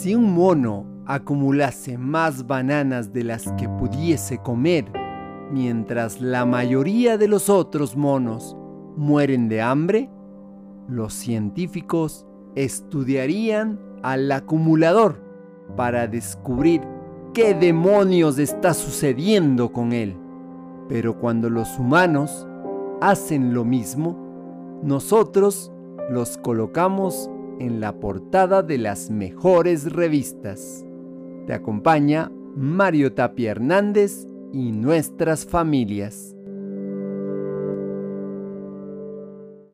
Si un mono acumulase más bananas de las que pudiese comer, mientras la mayoría de los otros monos mueren de hambre, los científicos estudiarían al acumulador para descubrir qué demonios está sucediendo con él. Pero cuando los humanos hacen lo mismo, nosotros los colocamos en la portada de las mejores revistas. Te acompaña Mario Tapia Hernández y nuestras familias.